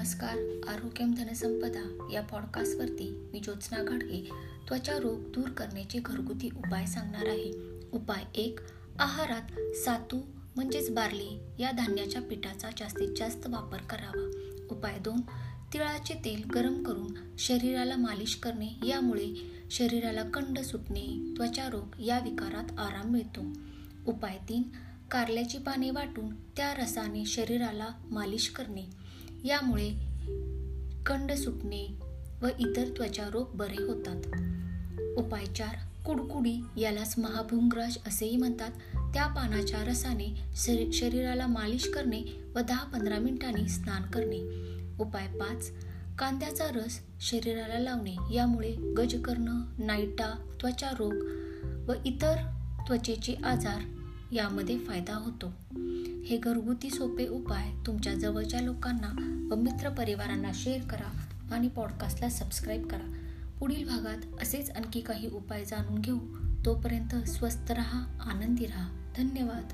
नमस्कार. आरोग्यम धनसंपदा या पॉडकास्टवरती मी ज्योत्स्ना घाडगे. त्वचा रोग दूर करण्याचे घरगुती उपाय सांगणार आहे. उपाय एक आहारात सातू म्हणजेच बार्ली या धान्याच्या पिठाचा जास्तीत जास्त वापर करावा. उपाय दोन तिळाचे तेल गरम करून शरीराला मालिश करणे यामुळे शरीराला कंड सुटणे त्वचा रोग या विकारात आराम मिळतो. उपाय तीन कारल्याची पाने वाटून त्या रसाने शरीराला मालिश करणे. यामुळे कंड सुटणे व इतर त्वचा रोग बरे होतात. उपायचार कुडकुडी यालाच महाभुंगराज असेही म्हणतात. त्या पानाच्या रसाने शरीराला मालिश करणे व दहा पंधरा मिनिटांनी स्नान करणे. उपाय पाच कांद्याचा रस शरीराला लावणे. यामुळे गजकर्ण नाईटा त्वचा रोग व इतर त्वचेचे आजार यामध्ये फायदा होतो. हे घरगुती सोपे उपाय तुमच्या जवळच्या लोकांना व मित्रपरिवारांना शेअर करा आणि पॉडकास्टला सबस्क्राईब करा. पुढील भागात असेच आणखी काही उपाय जाणून घेऊ. तोपर्यंत स्वस्त रहा आनंदी रहा. धन्यवाद.